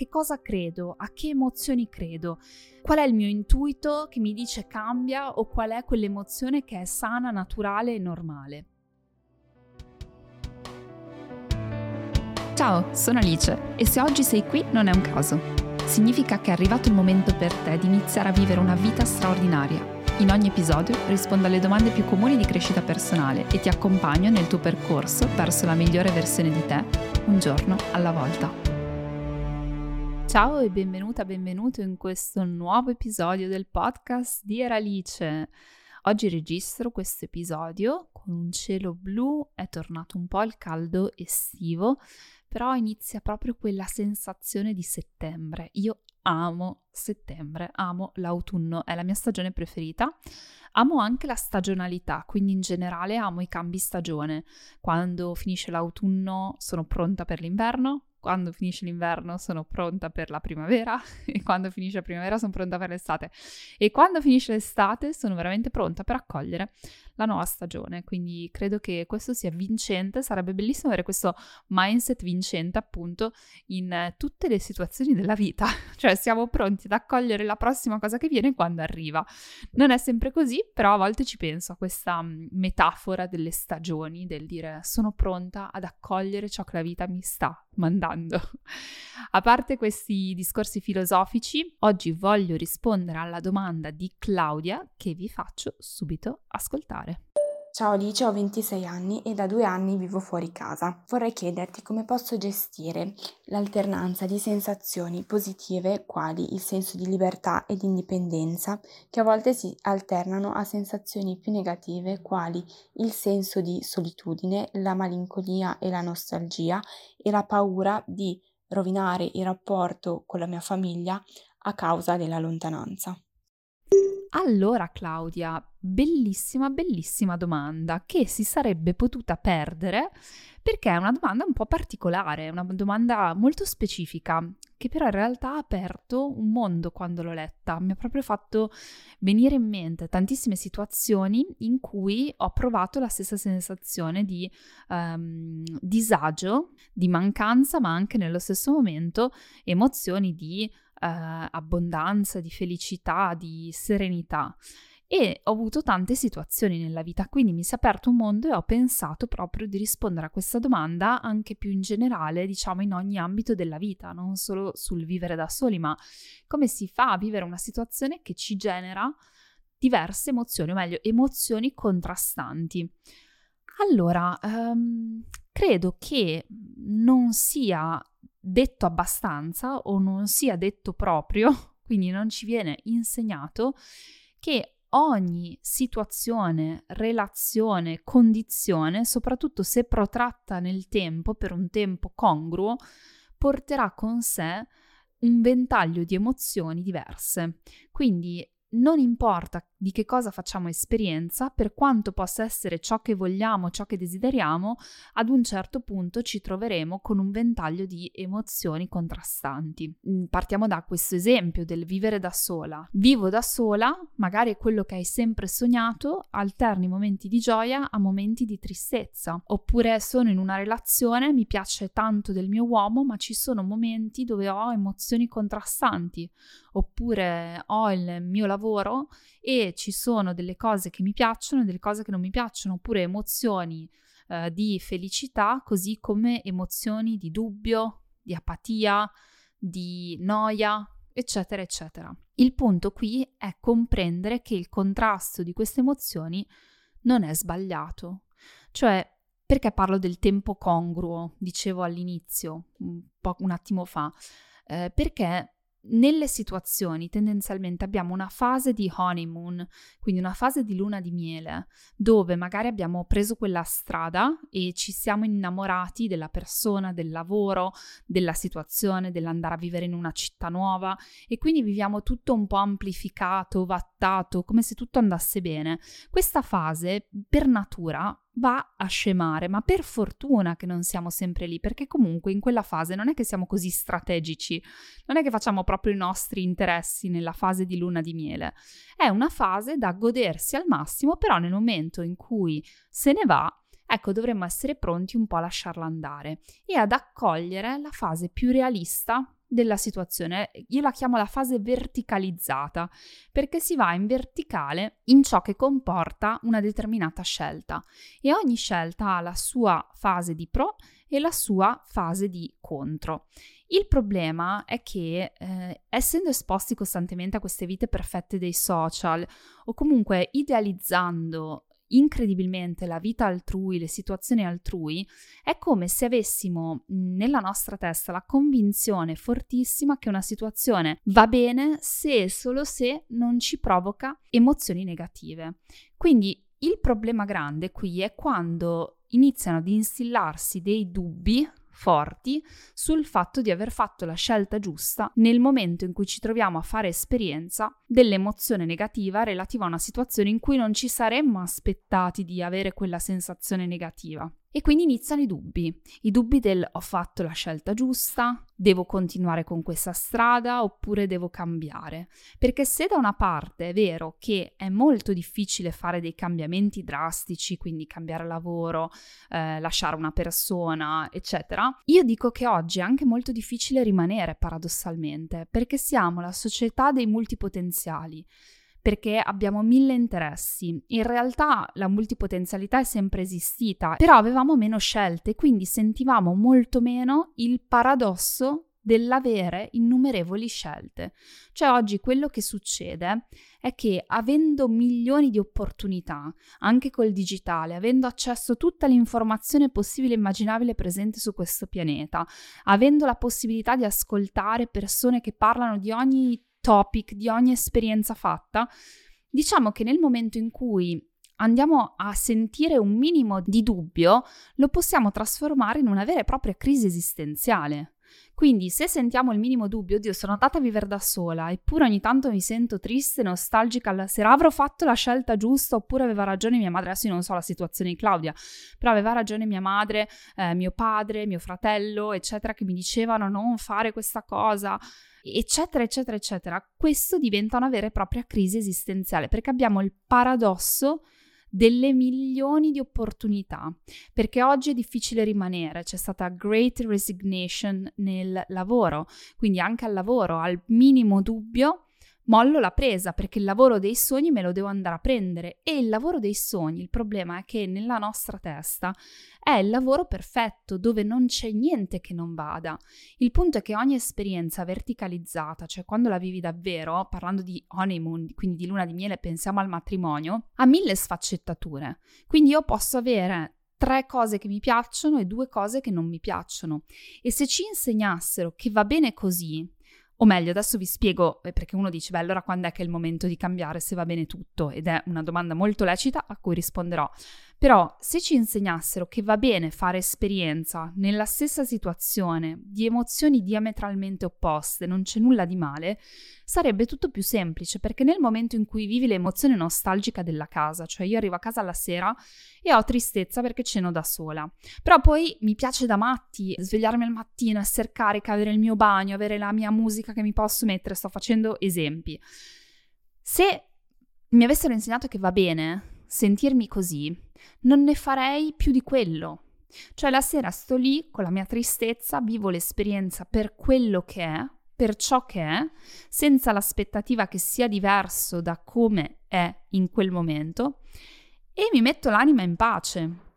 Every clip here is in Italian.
che cosa credo, a che emozioni credo, qual è il mio intuito che mi dice cambia o qual è quell'emozione che è sana, naturale e normale. Ciao, sono Alice e se oggi sei qui non è un caso. Significa che è arrivato il momento per te di iniziare a vivere una vita straordinaria in ogni episodio rispondo alle domande più comuni di crescita personale e ti accompagno nel tuo percorso verso la migliore versione di te, un giorno alla volta. Ciao e benvenuta, benvenuto in questo nuovo episodio del podcast di Eralice. Oggi registro questo episodio con un cielo blu, è tornato un po' il caldo estivo, però inizia proprio quella sensazione di settembre. Io amo settembre, amo l'autunno, è la mia stagione preferita. Amo anche la stagionalità, quindi in generale amo i cambi stagione. Quando finisce l'autunno sono pronta per l'inverno, quando finisce l'inverno sono pronta per la primavera e quando finisce la primavera sono pronta per l'estate e quando finisce l'estate sono veramente pronta per accogliere la nuova stagione. Quindi credo che questo sia vincente, sarebbe bellissimo avere questo mindset vincente appunto in tutte le situazioni della vita, cioè siamo pronti ad accogliere la prossima cosa che viene quando arriva. Non è sempre così, però a volte ci penso a questa mm, metafora delle stagioni, del dire sono pronta ad accogliere ciò che la vita mi sta mandando. A parte questi discorsi filosofici, oggi voglio rispondere alla domanda di Claudia che vi faccio subito ascoltare. Ciao Alice, ho 26 anni e da due anni vivo fuori casa. Vorrei chiederti come posso gestire l'alternanza di sensazioni positive quali il senso di libertà e di indipendenza che a volte si alternano a sensazioni più negative quali il senso di solitudine, la malinconia e la nostalgia e la paura di rovinare il rapporto con la mia famiglia a causa della lontananza. Allora Claudia, bellissima, bellissima domanda che si sarebbe potuta perdere perché è una domanda un po' particolare, una domanda molto specifica che però in realtà ha aperto un mondo quando l'ho letta. Mi ha proprio fatto venire in mente tantissime situazioni in cui ho provato la stessa sensazione di um, disagio, di mancanza, ma anche nello stesso momento emozioni di eh, abbondanza, di felicità, di serenità. E ho avuto tante situazioni nella vita, quindi mi si è aperto un mondo e ho pensato proprio di rispondere a questa domanda anche più in generale, diciamo in ogni ambito della vita, non solo sul vivere da soli, ma come si fa a vivere una situazione che ci genera diverse emozioni, o meglio, emozioni contrastanti. Allora, um, credo che non sia detto abbastanza o non sia detto proprio, quindi non ci viene insegnato che ogni situazione, relazione, condizione, soprattutto se protratta nel tempo, per un tempo congruo, porterà con sé un ventaglio di emozioni diverse. Quindi non importa di che cosa facciamo esperienza, per quanto possa essere ciò che vogliamo, ciò che desideriamo, ad un certo punto ci troveremo con un ventaglio di emozioni contrastanti. Mm, partiamo da questo esempio del vivere da sola. Vivo da sola, magari è quello che hai sempre sognato, alterni momenti di gioia a momenti di tristezza. Oppure sono in una relazione, mi piace tanto del mio uomo, ma ci sono momenti dove ho emozioni contrastanti. Oppure ho il mio lavoro e ci sono delle cose che mi piacciono e delle cose che non mi piacciono, oppure emozioni eh, di felicità, così come emozioni di dubbio, di apatia, di noia, eccetera, eccetera. Il punto qui è comprendere che il contrasto di queste emozioni non è sbagliato. Cioè, perché parlo del tempo congruo, dicevo all'inizio, un, un attimo fa? Eh, perché nelle situazioni tendenzialmente abbiamo una fase di honeymoon, quindi una fase di luna di miele, dove magari abbiamo preso quella strada e ci siamo innamorati della persona, del lavoro, della situazione, dell'andare a vivere in una città nuova e quindi viviamo tutto un po' amplificato, vattato, come se tutto andasse bene. Questa fase per natura va a scemare, ma per fortuna che non siamo sempre lì, perché comunque in quella fase non è che siamo così strategici, non è che facciamo proprio i nostri interessi nella fase di luna di miele, è una fase da godersi al massimo, però nel momento in cui se ne va, ecco, dovremmo essere pronti un po' a lasciarla andare e ad accogliere la fase più realista della situazione. Io la chiamo la fase verticalizzata perché si va in verticale in ciò che comporta una determinata scelta e ogni scelta ha la sua fase di pro e la sua fase di contro. Il problema è che, eh, essendo esposti costantemente a queste vite perfette dei social o comunque idealizzando incredibilmente la vita altrui, le situazioni altrui, è come se avessimo nella nostra testa la convinzione fortissima che una situazione va bene se e solo se non ci provoca emozioni negative. Quindi il problema grande qui è quando iniziano ad instillarsi dei dubbi forti sul fatto di aver fatto la scelta giusta nel momento in cui ci troviamo a fare esperienza dell'emozione negativa relativa a una situazione in cui non ci saremmo aspettati di avere quella sensazione negativa. E quindi iniziano i dubbi, i dubbi del ho fatto la scelta giusta, devo continuare con questa strada oppure devo cambiare. Perché se da una parte è vero che è molto difficile fare dei cambiamenti drastici, quindi cambiare lavoro, eh, lasciare una persona, eccetera, io dico che oggi è anche molto difficile rimanere paradossalmente, perché siamo la società dei multipotenziali perché abbiamo mille interessi. In realtà la multipotenzialità è sempre esistita, però avevamo meno scelte, quindi sentivamo molto meno il paradosso dell'avere innumerevoli scelte. Cioè oggi quello che succede è che avendo milioni di opportunità, anche col digitale, avendo accesso a tutta l'informazione possibile e immaginabile presente su questo pianeta, avendo la possibilità di ascoltare persone che parlano di ogni topic, di ogni esperienza fatta, diciamo che nel momento in cui andiamo a sentire un minimo di dubbio, lo possiamo trasformare in una vera e propria crisi esistenziale. Quindi se sentiamo il minimo dubbio, Dio, sono andata a vivere da sola, eppure ogni tanto mi sento triste, nostalgica alla sera, avrò fatto la scelta giusta oppure aveva ragione mia madre, adesso io non so la situazione di Claudia, però aveva ragione mia madre, eh, mio padre, mio fratello, eccetera, che mi dicevano non fare questa cosa eccetera, eccetera, eccetera, questo diventa una vera e propria crisi esistenziale perché abbiamo il paradosso delle milioni di opportunità, perché oggi è difficile rimanere, c'è stata great resignation nel lavoro, quindi anche al lavoro, al minimo dubbio mollo la presa perché il lavoro dei sogni me lo devo andare a prendere e il lavoro dei sogni, il problema è che nella nostra testa è il lavoro perfetto dove non c'è niente che non vada. Il punto è che ogni esperienza verticalizzata, cioè quando la vivi davvero, parlando di honeymoon, quindi di luna di miele, pensiamo al matrimonio, ha mille sfaccettature. Quindi io posso avere tre cose che mi piacciono e due cose che non mi piacciono. E se ci insegnassero che va bene così, o meglio, adesso vi spiego, eh, perché uno dice, beh, allora quando è che è il momento di cambiare se va bene tutto? Ed è una domanda molto lecita a cui risponderò. Però se ci insegnassero che va bene fare esperienza nella stessa situazione di emozioni diametralmente opposte, non c'è nulla di male, sarebbe tutto più semplice perché nel momento in cui vivi l'emozione nostalgica della casa, cioè io arrivo a casa alla sera e ho tristezza perché ceno da sola, però poi mi piace da matti svegliarmi al mattino, essere carica, avere il mio bagno, avere la mia musica che mi posso mettere, sto facendo esempi. Se mi avessero insegnato che va bene sentirmi così, non ne farei più di quello. Cioè la sera sto lì con la mia tristezza, vivo l'esperienza per quello che è, per ciò che è, senza l'aspettativa che sia diverso da come è in quel momento e mi metto l'anima in pace.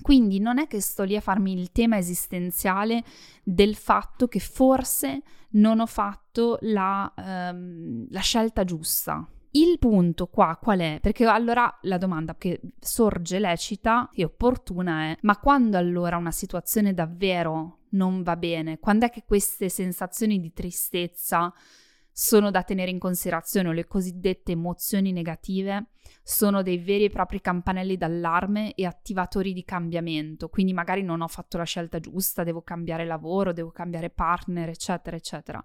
Quindi non è che sto lì a farmi il tema esistenziale del fatto che forse non ho fatto la, um, la scelta giusta, il punto qua qual è? Perché allora la domanda che sorge lecita e opportuna è: ma quando allora una situazione davvero non va bene? Quando è che queste sensazioni di tristezza sono da tenere in considerazione o le cosiddette emozioni negative sono dei veri e propri campanelli d'allarme e attivatori di cambiamento, quindi magari non ho fatto la scelta giusta, devo cambiare lavoro, devo cambiare partner, eccetera, eccetera.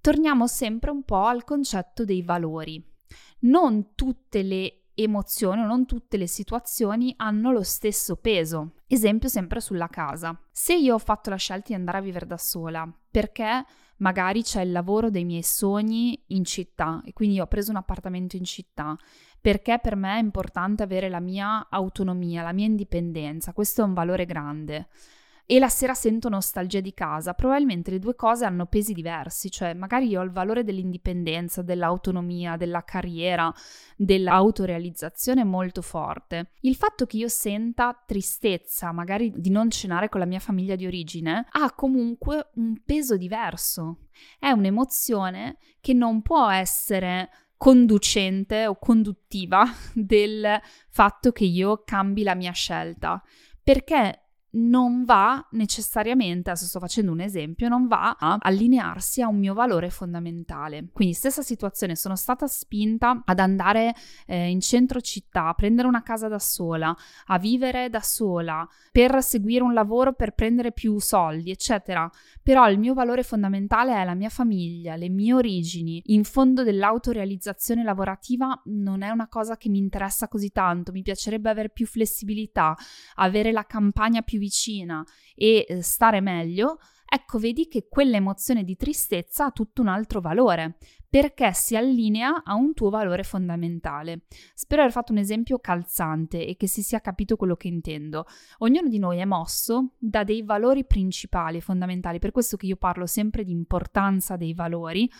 Torniamo sempre un po' al concetto dei valori non tutte le emozioni o non tutte le situazioni hanno lo stesso peso. Esempio sempre sulla casa. Se io ho fatto la scelta di andare a vivere da sola perché magari c'è il lavoro dei miei sogni in città e quindi ho preso un appartamento in città perché per me è importante avere la mia autonomia, la mia indipendenza, questo è un valore grande. E la sera sento nostalgia di casa, probabilmente le due cose hanno pesi diversi, cioè magari io ho il valore dell'indipendenza, dell'autonomia, della carriera, dell'autorealizzazione molto forte. Il fatto che io senta tristezza, magari di non cenare con la mia famiglia di origine, ha comunque un peso diverso. È un'emozione che non può essere conducente o conduttiva del fatto che io cambi la mia scelta, perché non va necessariamente, adesso sto facendo un esempio, non va a allinearsi a un mio valore fondamentale. Quindi stessa situazione, sono stata spinta ad andare eh, in centro città, a prendere una casa da sola, a vivere da sola, per seguire un lavoro, per prendere più soldi, eccetera. Però il mio valore fondamentale è la mia famiglia, le mie origini. In fondo dell'autorealizzazione lavorativa non è una cosa che mi interessa così tanto, mi piacerebbe avere più flessibilità, avere la campagna più vicina e eh, stare meglio, ecco vedi che quell'emozione di tristezza ha tutto un altro valore, perché si allinea a un tuo valore fondamentale. Spero di aver fatto un esempio calzante e che si sia capito quello che intendo. Ognuno di noi è mosso da dei valori principali, fondamentali, per questo che io parlo sempre di importanza dei valori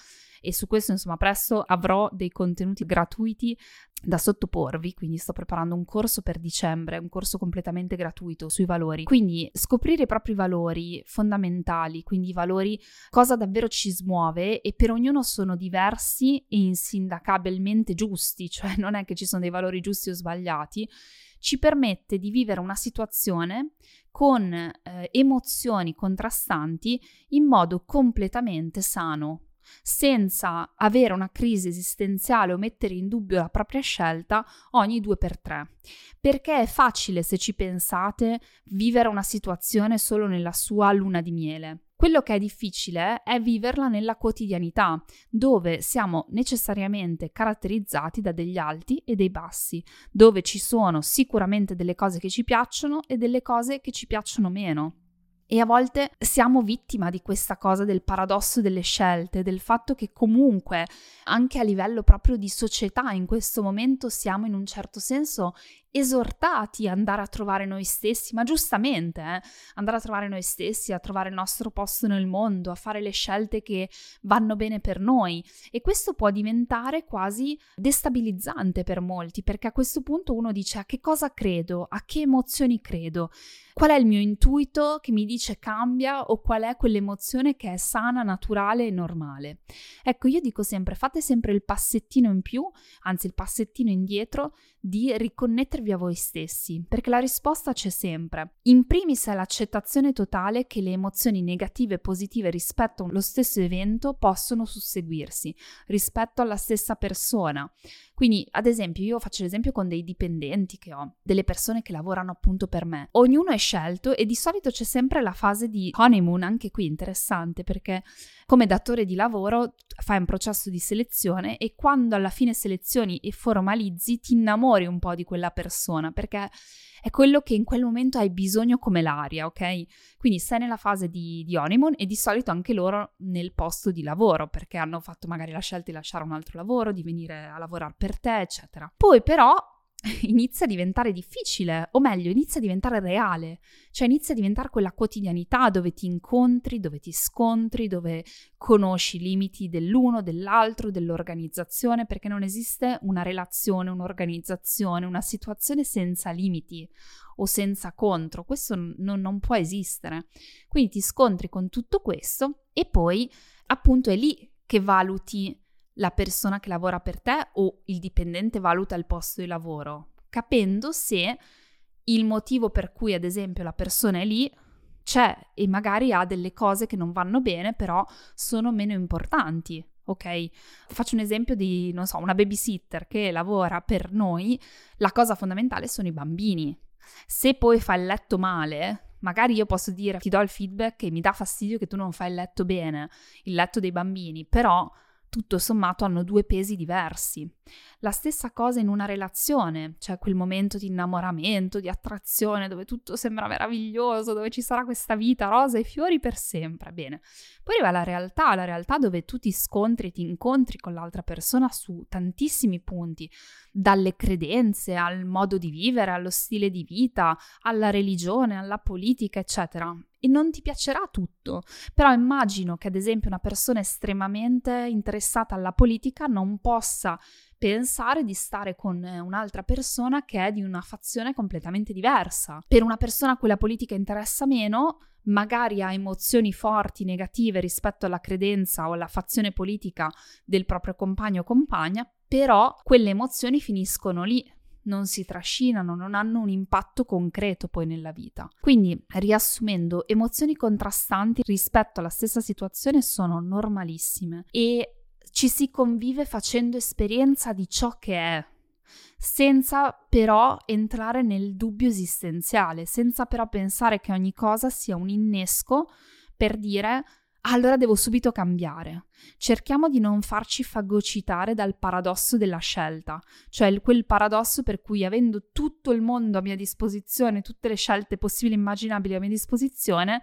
e su questo insomma presto avrò dei contenuti gratuiti da sottoporvi, quindi sto preparando un corso per dicembre, un corso completamente gratuito sui valori. Quindi scoprire i propri valori fondamentali, quindi i valori cosa davvero ci smuove e per ognuno sono diversi e insindacabilmente giusti, cioè non è che ci sono dei valori giusti o sbagliati, ci permette di vivere una situazione con eh, emozioni contrastanti in modo completamente sano, senza avere una crisi esistenziale o mettere in dubbio la propria scelta ogni due per tre. Perché è facile, se ci pensate, vivere una situazione solo nella sua luna di miele. Quello che è difficile è viverla nella quotidianità, dove siamo necessariamente caratterizzati da degli alti e dei bassi, dove ci sono sicuramente delle cose che ci piacciono e delle cose che ci piacciono meno. E a volte siamo vittima di questa cosa del paradosso delle scelte, del fatto che comunque anche a livello proprio di società in questo momento siamo in un certo senso esortati ad andare a trovare noi stessi, ma giustamente, eh, andare a trovare noi stessi, a trovare il nostro posto nel mondo, a fare le scelte che vanno bene per noi. E questo può diventare quasi destabilizzante per molti, perché a questo punto uno dice a che cosa credo, a che emozioni credo, qual è il mio intuito che mi dice cambia o qual è quell'emozione che è sana, naturale e normale. Ecco, io dico sempre, fate sempre il passettino in più, anzi il passettino indietro di riconnettervi a voi stessi, perché la risposta c'è sempre. In primis è l'accettazione totale che le emozioni negative e positive rispetto allo stesso evento possono susseguirsi, rispetto alla stessa persona. Quindi, ad esempio, io faccio l'esempio con dei dipendenti che ho, delle persone che lavorano appunto per me. Ognuno è scelto e di solito c'è sempre la fase di honeymoon, anche qui interessante, perché come datore di lavoro fai un processo di selezione e quando alla fine selezioni e formalizzi ti innamori un po' di quella persona, perché è quello che in quel momento hai bisogno come l'aria, ok? Quindi sei nella fase di, di honeymoon e di solito anche loro nel posto di lavoro, perché hanno fatto magari la scelta di lasciare un altro lavoro, di venire a lavorare per te, eccetera. Poi però inizia a diventare difficile, o meglio, inizia a diventare reale, cioè inizia a diventare quella quotidianità dove ti incontri, dove ti scontri, dove conosci i limiti dell'uno, dell'altro, dell'organizzazione, perché non esiste una relazione, un'organizzazione, una situazione senza limiti o senza contro, questo non, non può esistere. Quindi ti scontri con tutto questo e poi appunto è lì che valuti la persona che lavora per te o il dipendente valuta il posto di lavoro, capendo se il motivo per cui ad esempio la persona è lì c'è e magari ha delle cose che non vanno bene, però sono meno importanti. Ok, faccio un esempio di, non so, una babysitter che lavora per noi, la cosa fondamentale sono i bambini. Se poi fa il letto male, magari io posso dire, ti do il feedback che mi dà fastidio che tu non fai il letto bene, il letto dei bambini, però tutto sommato hanno due pesi diversi. La stessa cosa in una relazione, cioè quel momento di innamoramento, di attrazione, dove tutto sembra meraviglioso, dove ci sarà questa vita rosa e fiori per sempre. Bene, poi arriva la realtà, la realtà dove tu ti scontri, ti incontri con l'altra persona su tantissimi punti, dalle credenze al modo di vivere, allo stile di vita, alla religione, alla politica, eccetera. E non ti piacerà tutto. Però immagino che ad esempio una persona estremamente interessata alla politica non possa pensare di stare con un'altra persona che è di una fazione completamente diversa. Per una persona a cui la politica interessa meno, magari ha emozioni forti, negative rispetto alla credenza o alla fazione politica del proprio compagno o compagna, però quelle emozioni finiscono lì, non si trascinano, non hanno un impatto concreto poi nella vita. Quindi, riassumendo, emozioni contrastanti rispetto alla stessa situazione sono normalissime e ci si convive facendo esperienza di ciò che è, senza però entrare nel dubbio esistenziale, senza però pensare che ogni cosa sia un innesco per dire allora devo subito cambiare. Cerchiamo di non farci fagocitare dal paradosso della scelta, cioè quel paradosso per cui avendo tutto il mondo a mia disposizione, tutte le scelte possibili e immaginabili a mia disposizione,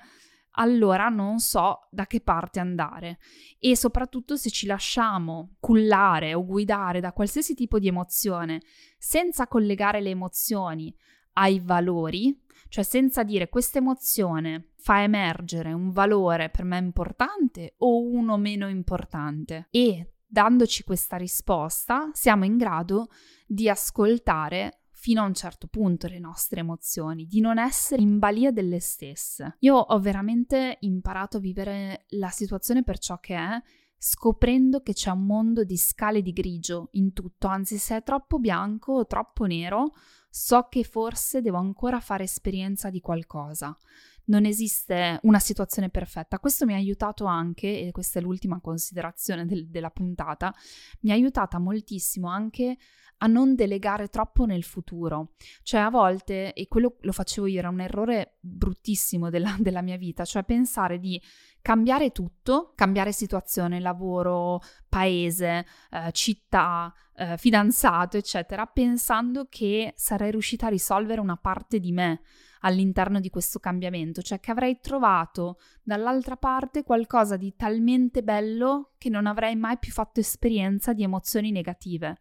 allora non so da che parte andare. E soprattutto se ci lasciamo cullare o guidare da qualsiasi tipo di emozione, senza collegare le emozioni ai valori, cioè senza dire questa emozione fa emergere un valore per me importante o uno meno importante. E dandoci questa risposta siamo in grado di ascoltare fino a un certo punto le nostre emozioni, di non essere in balia delle stesse. Io ho veramente imparato a vivere la situazione per ciò che è, scoprendo che c'è un mondo di scale di grigio in tutto, anzi se è troppo bianco o troppo nero, so che forse devo ancora fare esperienza di qualcosa. Non esiste una situazione perfetta. Questo mi ha aiutato anche, e questa è l'ultima considerazione del, della puntata, mi ha aiutata moltissimo anche a non delegare troppo nel futuro. Cioè a volte, e quello lo facevo io, era un errore bruttissimo della, della mia vita, cioè pensare di cambiare tutto, cambiare situazione, lavoro, paese, eh, città, eh, fidanzato, eccetera, pensando che sarei riuscita a risolvere una parte di me all'interno di questo cambiamento, cioè che avrei trovato dall'altra parte qualcosa di talmente bello che non avrei mai più fatto esperienza di emozioni negative.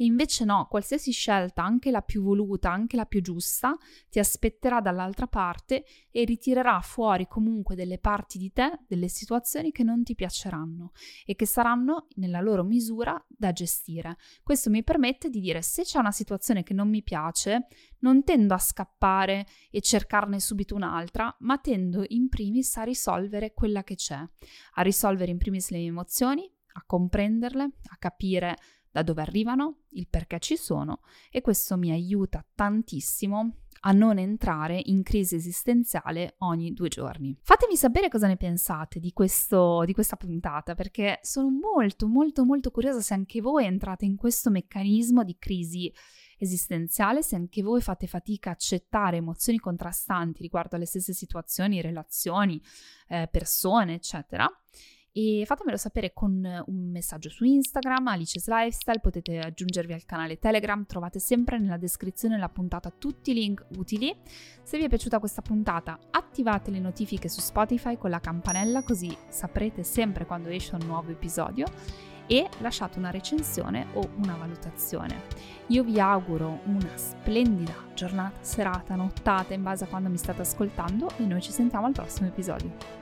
E invece no, qualsiasi scelta, anche la più voluta, anche la più giusta, ti aspetterà dall'altra parte e ritirerà fuori comunque delle parti di te, delle situazioni che non ti piaceranno e che saranno nella loro misura da gestire. Questo mi permette di dire se c'è una situazione che non mi piace, non tendo a scappare e cercarne subito un'altra, ma tendo in primis a risolvere quella che c'è, a risolvere in primis le mie emozioni, a comprenderle, a capire da dove arrivano, il perché ci sono e questo mi aiuta tantissimo a non entrare in crisi esistenziale ogni due giorni. Fatemi sapere cosa ne pensate di, questo, di questa puntata perché sono molto molto molto curiosa se anche voi entrate in questo meccanismo di crisi esistenziale, se anche voi fate fatica a accettare emozioni contrastanti riguardo alle stesse situazioni, relazioni, eh, persone, eccetera e fatemelo sapere con un messaggio su Instagram, Alice's Lifestyle, potete aggiungervi al canale Telegram, trovate sempre nella descrizione della puntata tutti i link utili. Se vi è piaciuta questa puntata attivate le notifiche su Spotify con la campanella così saprete sempre quando esce un nuovo episodio e lasciate una recensione o una valutazione. Io vi auguro una splendida giornata, serata, nottata in base a quando mi state ascoltando e noi ci sentiamo al prossimo episodio.